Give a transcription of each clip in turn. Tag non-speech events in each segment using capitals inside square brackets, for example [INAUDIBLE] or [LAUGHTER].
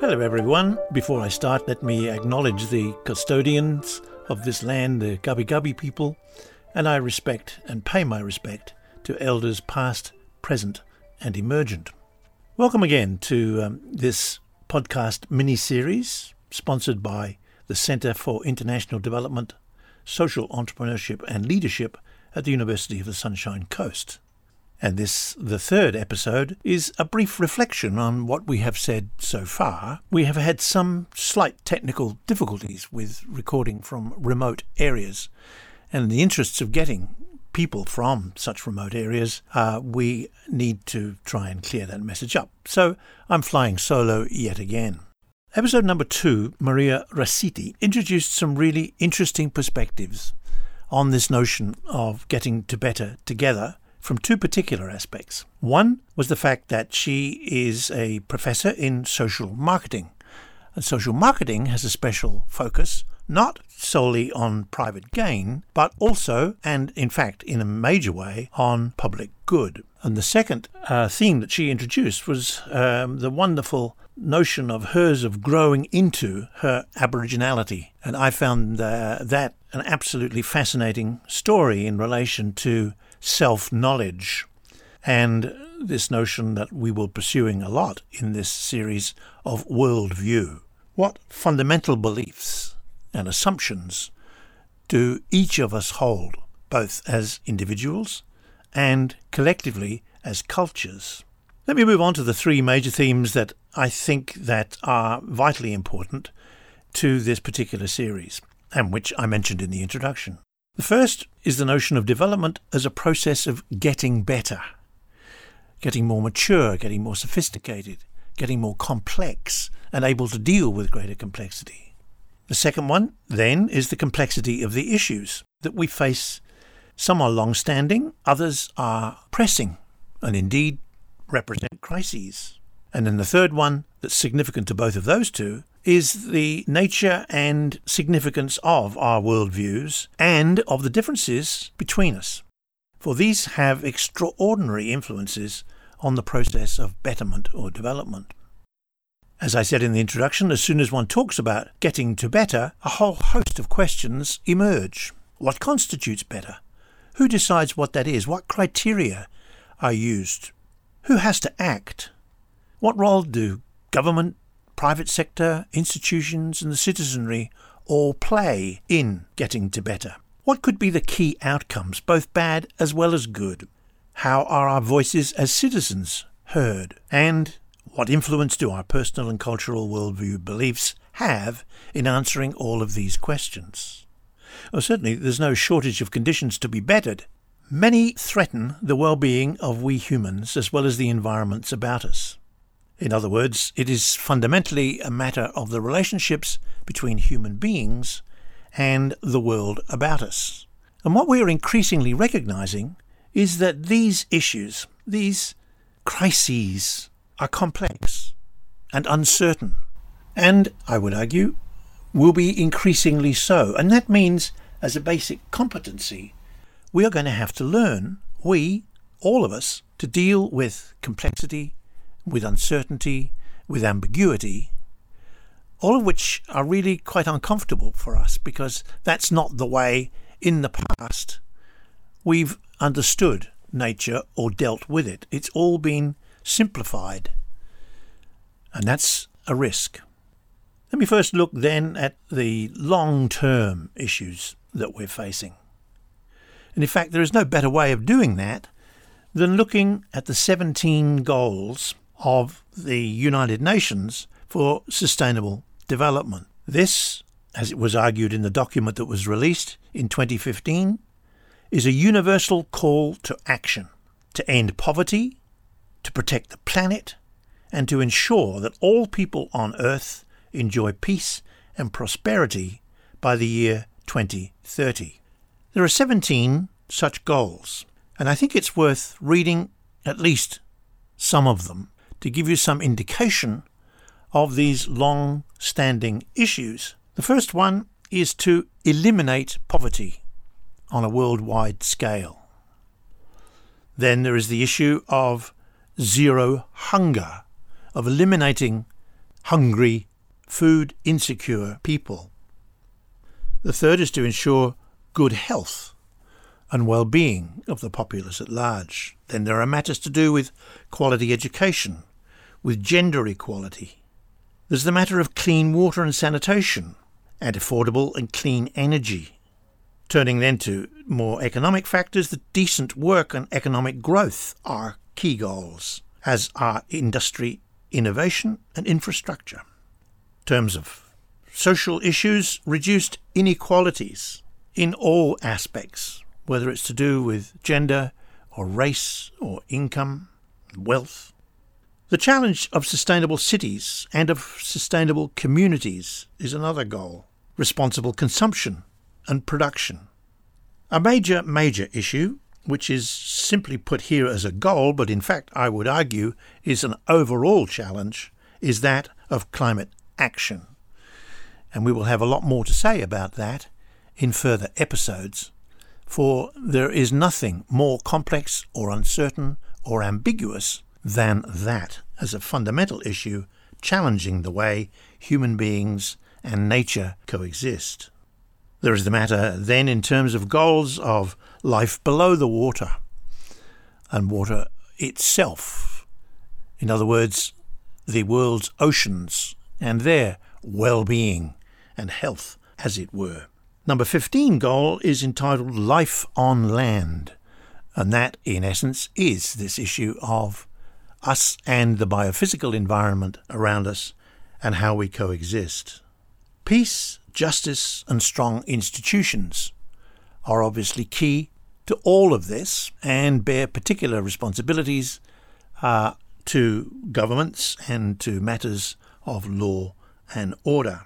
Hello, everyone. Before I start, let me acknowledge the custodians of this land, the Gubbi Gubbi people, and I respect and pay my respect to elders past, present, and emergent. Welcome again to um, this podcast mini series sponsored by the Centre for International Development, Social Entrepreneurship and Leadership at the University of the Sunshine Coast. And this, the third episode, is a brief reflection on what we have said so far. We have had some slight technical difficulties with recording from remote areas, and in the interests of getting people from such remote areas, uh, we need to try and clear that message up. So I'm flying solo yet again. Episode number two, Maria Raciti, introduced some really interesting perspectives on this notion of getting to better together from two particular aspects. One was the fact that she is a professor in social marketing. And social marketing has a special focus not solely on private gain, but also, and in fact in a major way, on public good. And the second uh, theme that she introduced was um, the wonderful notion of hers of growing into her Aboriginality. And I found uh, that an absolutely fascinating story in relation to self knowledge and this notion that we will pursuing a lot in this series of worldview. What fundamental beliefs and assumptions do each of us hold, both as individuals and collectively as cultures? Let me move on to the three major themes that I think that are vitally important to this particular series and which I mentioned in the introduction. The first is the notion of development as a process of getting better, getting more mature, getting more sophisticated, getting more complex, and able to deal with greater complexity. The second one, then, is the complexity of the issues that we face. Some are long standing, others are pressing, and indeed represent crises. And then the third one, that's significant to both of those two, is the nature and significance of our worldviews and of the differences between us. For these have extraordinary influences on the process of betterment or development. As I said in the introduction, as soon as one talks about getting to better, a whole host of questions emerge. What constitutes better? Who decides what that is? What criteria are used? Who has to act? What role do government, private sector, institutions, and the citizenry all play in getting to better? What could be the key outcomes, both bad as well as good? How are our voices as citizens heard? And what influence do our personal and cultural worldview beliefs have in answering all of these questions? Well, certainly, there's no shortage of conditions to be bettered. Many threaten the well being of we humans as well as the environments about us. In other words, it is fundamentally a matter of the relationships between human beings and the world about us. And what we are increasingly recognizing is that these issues, these crises, are complex and uncertain. And, I would argue, will be increasingly so. And that means, as a basic competency, we are going to have to learn, we, all of us, to deal with complexity with uncertainty, with ambiguity, all of which are really quite uncomfortable for us because that's not the way in the past we've understood nature or dealt with it. It's all been simplified. And that's a risk. Let me first look then at the long term issues that we're facing. And in fact, there is no better way of doing that than looking at the 17 goals of the United Nations for Sustainable Development. This, as it was argued in the document that was released in 2015, is a universal call to action to end poverty, to protect the planet, and to ensure that all people on Earth enjoy peace and prosperity by the year 2030. There are 17 such goals, and I think it's worth reading at least some of them to give you some indication of these long standing issues. The first one is to eliminate poverty on a worldwide scale. Then there is the issue of zero hunger, of eliminating hungry, food insecure people. The third is to ensure good health and well being of the populace at large. Then there are matters to do with quality education, with gender equality. There's the matter of clean water and sanitation, and affordable and clean energy. Turning then to more economic factors, the decent work and economic growth are key goals, as are industry, innovation, and infrastructure. In terms of social issues, reduced inequalities in all aspects, whether it's to do with gender or race or income, wealth. The challenge of sustainable cities and of sustainable communities is another goal. Responsible consumption and production. A major, major issue, which is simply put here as a goal, but in fact I would argue is an overall challenge, is that of climate action. And we will have a lot more to say about that in further episodes, for there is nothing more complex or uncertain or ambiguous than that as a fundamental issue challenging the way human beings and nature coexist. There is the matter then in terms of goals of life below the water and water itself. In other words, the world's oceans and their well being and health, as it were. Number 15 goal is entitled Life on Land, and that, in essence, is this issue of us and the biophysical environment around us and how we coexist. Peace justice, and strong institutions are obviously key to all of this and bear particular responsibilities uh, to governments and to matters of law and order.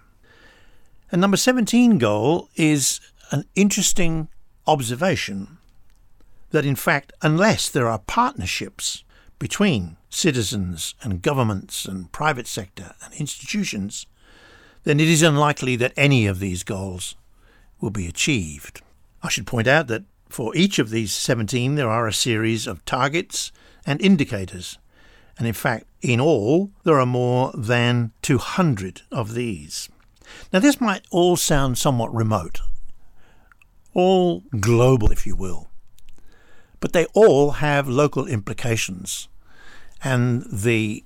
And number 17 goal is an interesting observation that in fact, unless there are partnerships between citizens and governments and private sector and institutions, then it is unlikely that any of these goals will be achieved. I should point out that for each of these 17 there are a series of targets and indicators, and in fact, in all, there are more than 200 of these. Now, this might all sound somewhat remote, all global, if you will, but they all have local implications, and the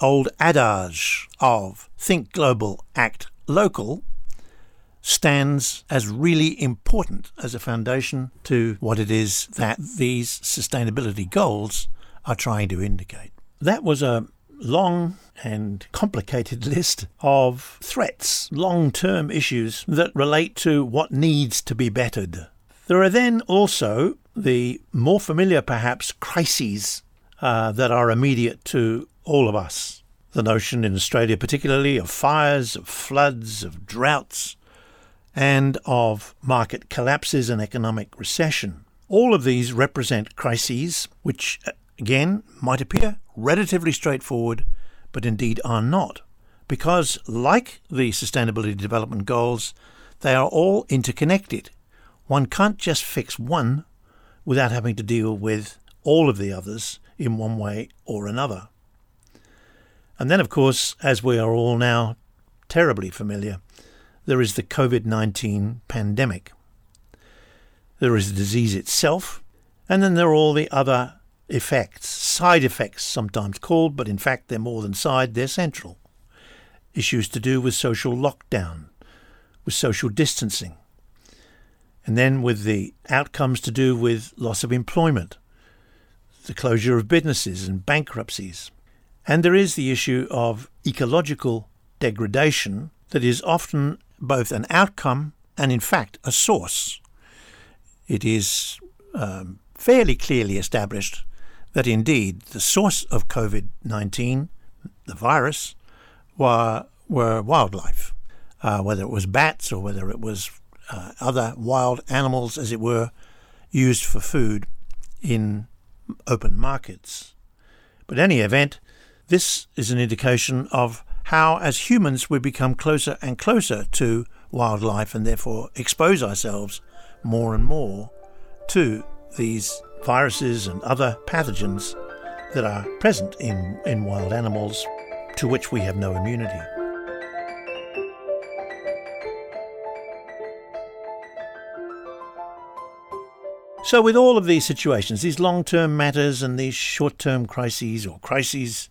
old adage of think global, act local stands as really important as a foundation to what it is that these sustainability goals are trying to indicate. That was a long and complicated [LAUGHS] list of threats, long term issues that relate to what needs to be bettered. There are then also the more familiar, perhaps, crises uh, that are immediate to all of us. The notion in Australia, particularly, of fires, of floods, of droughts, and of market collapses and economic recession. All of these represent crises which, again, might appear relatively straightforward, but indeed are not, because, like the Sustainability Development Goals, they are all interconnected. One can't just fix one without having to deal with all of the others in one way or another. And then, of course, as we are all now terribly familiar, there is the COVID 19 pandemic. There is the disease itself, and then there are all the other effects, side effects sometimes called, but in fact they're more than side, they're central. Issues to do with social lockdown, with social distancing, and then with the outcomes to do with loss of employment, the closure of businesses and bankruptcies, and there is the issue of ecological degradation that is often both an outcome and, in fact, a source. It is um, fairly clearly established that indeed the source of COVID 19, the virus, were, were wildlife, uh, whether it was bats or whether it was uh, other wild animals, as it were, used for food in open markets. But any event, this is an indication of how, as humans, we become closer and closer to wildlife and therefore expose ourselves more and more to these viruses and other pathogens that are present in, in wild animals to which we have no immunity. So, with all of these situations, these long term matters and these short term crises or crises,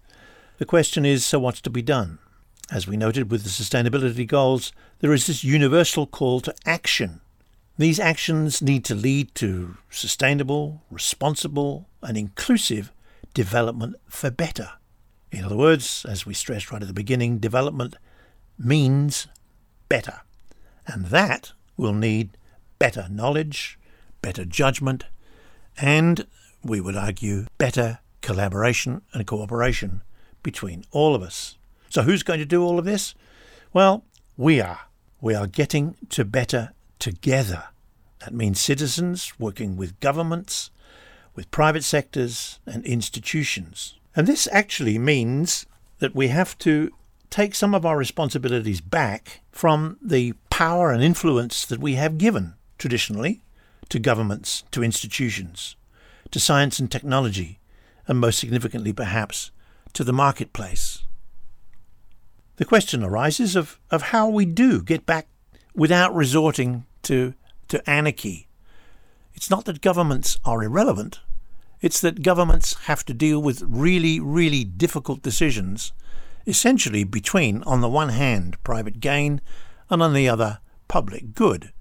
the question is so what's to be done? As we noted with the sustainability goals, there is this universal call to action. These actions need to lead to sustainable, responsible, and inclusive development for better. In other words, as we stressed right at the beginning, development means better. And that will need better knowledge, better judgment, and, we would argue, better collaboration and cooperation between all of us. So, who's going to do all of this? Well, we are. We are getting to better together. That means citizens working with governments, with private sectors, and institutions. And this actually means that we have to take some of our responsibilities back from the power and influence that we have given traditionally to governments, to institutions, to science and technology, and most significantly, perhaps, to the marketplace. The question arises of, of how we do get back without resorting to, to anarchy. It's not that governments are irrelevant, it's that governments have to deal with really, really difficult decisions, essentially between, on the one hand, private gain, and on the other, public good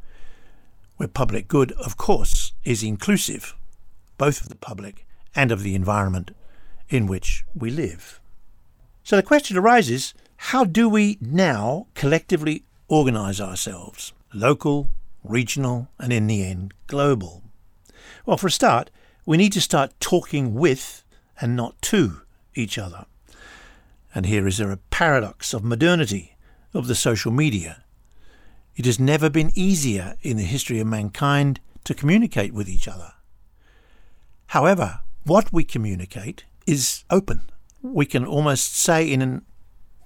where public good, of course, is inclusive, both of the public and of the environment in which we live. So the question arises how do we now collectively organise ourselves, local, regional, and in the end, global? Well, for a start, we need to start talking with and not to each other. And here is there a paradox of modernity, of the social media, it has never been easier in the history of mankind to communicate with each other. However, what we communicate is open. We can almost say in a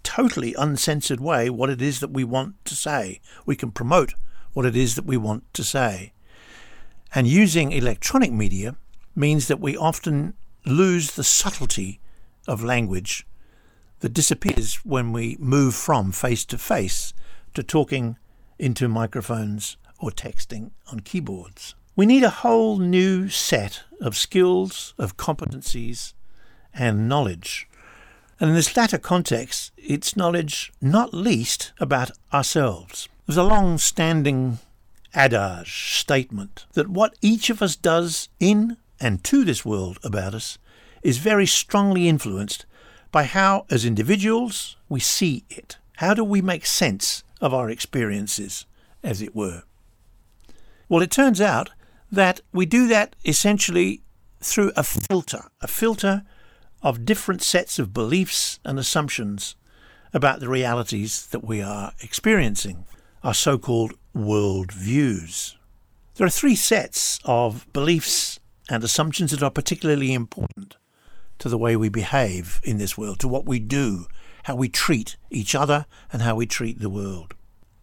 totally uncensored way what it is that we want to say. We can promote what it is that we want to say. And using electronic media means that we often lose the subtlety of language that disappears when we move from face to face to talking into microphones or texting on keyboards. We need a whole new set of skills, of competencies, and knowledge. And in this latter context, it's knowledge not least about ourselves. There's a long standing adage statement that what each of us does in and to this world about us is very strongly influenced by how, as individuals, we see it. How do we make sense of our experiences, as it were. Well, it turns out that we do that essentially through a filter, a filter of different sets of beliefs and assumptions about the realities that we are experiencing, our so called world views. There are three sets of beliefs and assumptions that are particularly important to the way we behave in this world, to what we do how we treat each other and how we treat the world.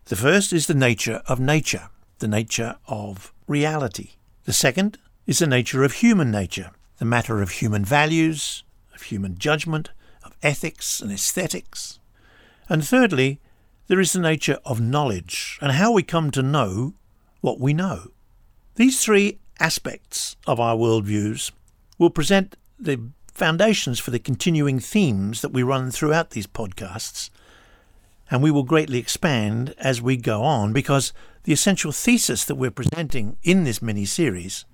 The first is the nature of nature, the nature of reality. The second is the nature of human nature, the matter of human values, of human judgment, of ethics and aesthetics. And thirdly, there is the nature of knowledge and how we come to know what we know. These three aspects of our worldviews will present the foundations for the continuing themes that we run throughout these podcasts. And we will greatly expand as we go on because the essential thesis that we're presenting in this mini series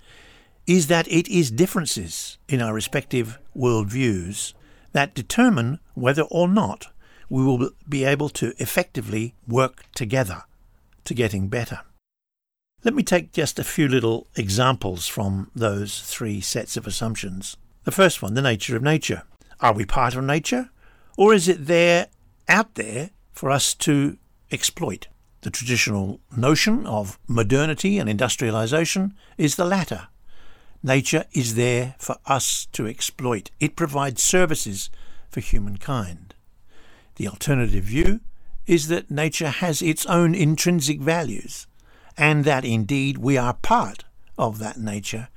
is that it is differences in our respective worldviews that determine whether or not we will be able to effectively work together to getting better. Let me take just a few little examples from those three sets of assumptions. The first one, the nature of nature. Are we part of nature? Or is it there, out there, for us to exploit? The traditional notion of modernity and industrialization is the latter. Nature is there for us to exploit. It provides services for humankind. The alternative view is that nature has its own intrinsic values, and that indeed we are part of that nature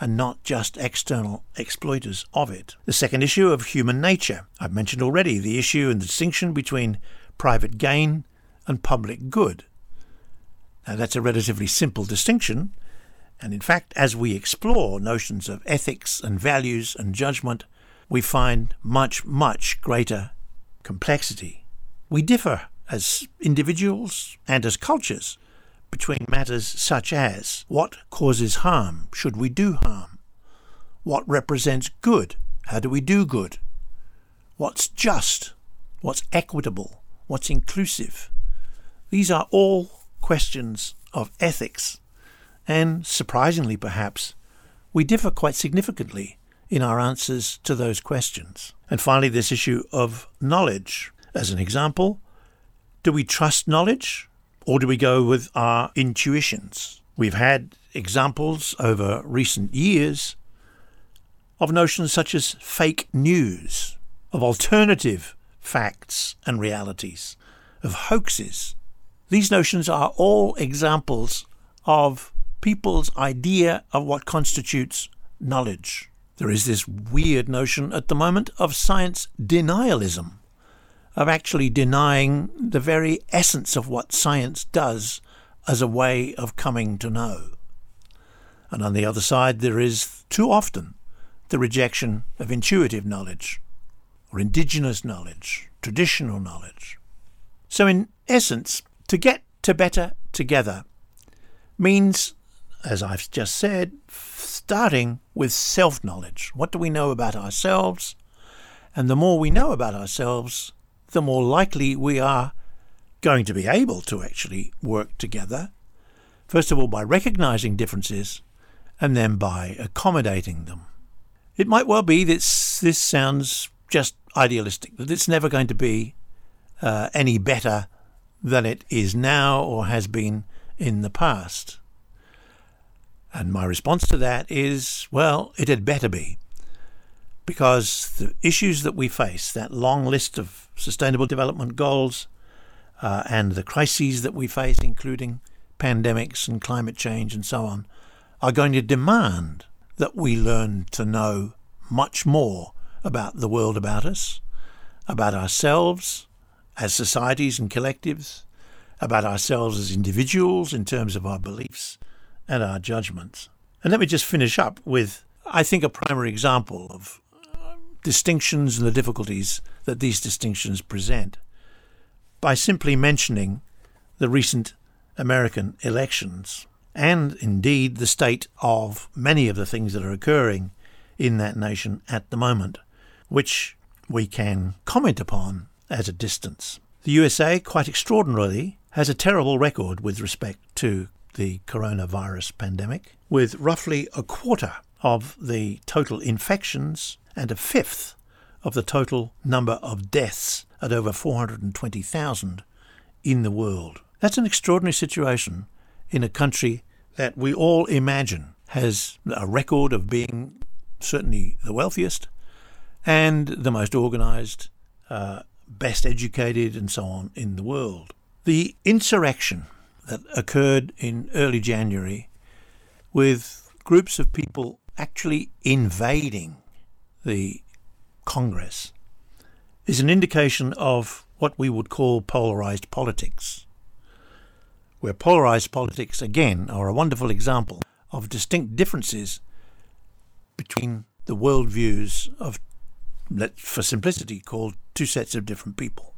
and not just external exploiters of it. The second issue of human nature. I've mentioned already the issue and the distinction between private gain and public good. Now, that's a relatively simple distinction, And in fact, as we explore notions of ethics and values and judgment, we find much, much greater complexity. We differ as individuals and as cultures between matters such as what causes harm, should we do harm? What represents good, how do we do good? What's just, what's equitable, what's inclusive? These are all questions of ethics, and surprisingly perhaps, we differ quite significantly in our answers to those questions. And finally, this issue of knowledge. As an example, do we trust knowledge or do we go with our intuitions? We've had examples over recent years of notions such as fake news, of alternative facts and realities, of hoaxes. These notions are all examples of people's idea of what constitutes knowledge. There is this weird notion at the moment of science denialism, of actually denying the very essence of what science does as a way of coming to know. And on the other side, there is too often the rejection of intuitive knowledge, or indigenous knowledge, traditional knowledge. So, in essence, to get to better together means, as I've just said, starting with self knowledge. What do we know about ourselves? And the more we know about ourselves, the more likely we are going to be able to actually work together. First of all, by recognizing differences, and then by accommodating them. It might well be that this sounds just idealistic, that it's never going to be uh, any better than it is now or has been in the past. And my response to that is well, it had better be. Because the issues that we face, that long list of sustainable development goals, uh, and the crises that we face, including pandemics and climate change and so on, are going to demand that we learn to know much more about the world about us, about ourselves as societies and collectives, about ourselves as individuals in terms of our beliefs and our judgments. And let me just finish up with, I think, a primary example of distinctions and the difficulties that these distinctions present by simply mentioning the recent American elections and indeed the state of many of the things that are occurring in that nation at the moment, which we can comment upon at a distance. The USA, quite extraordinarily, has a terrible record with respect to the coronavirus pandemic, with roughly a quarter of the total infections and a fifth of the total number of deaths at over 420,000 in the world. That's an extraordinary situation in a country that we all imagine has a record of being certainly the wealthiest and the most organised, uh, best educated, and so on in the world. The insurrection that occurred in early January with groups of people actually invading the Congress is an indication of what we would call polarized politics. Where polarized politics, again, are a wonderful example of distinct differences between the worldviews of, let's for simplicity, called two sets of different people.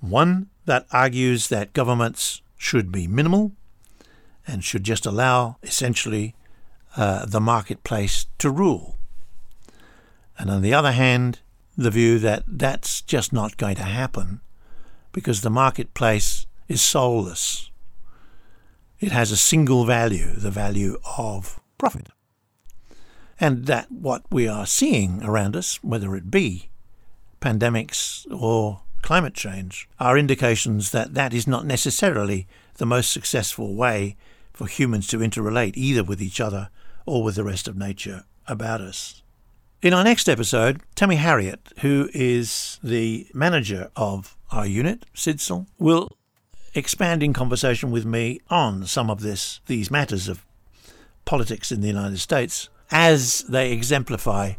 One that argues that governments should be minimal and should just allow essentially uh, the marketplace to rule. And on the other hand, the view that that's just not going to happen because the marketplace is soulless. It has a single value, the value of profit. And that what we are seeing around us, whether it be pandemics or climate change are indications that that is not necessarily the most successful way for humans to interrelate either with each other or with the rest of nature about us. In our next episode, Tammy Harriet, who is the manager of our unit, CIDSL, will expand in conversation with me on some of this these matters of politics in the United States as they exemplify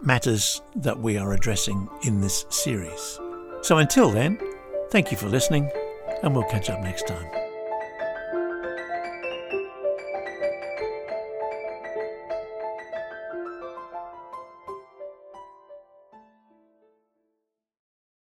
matters that we are addressing in this series. So until then, thank you for listening, and we'll catch up next time.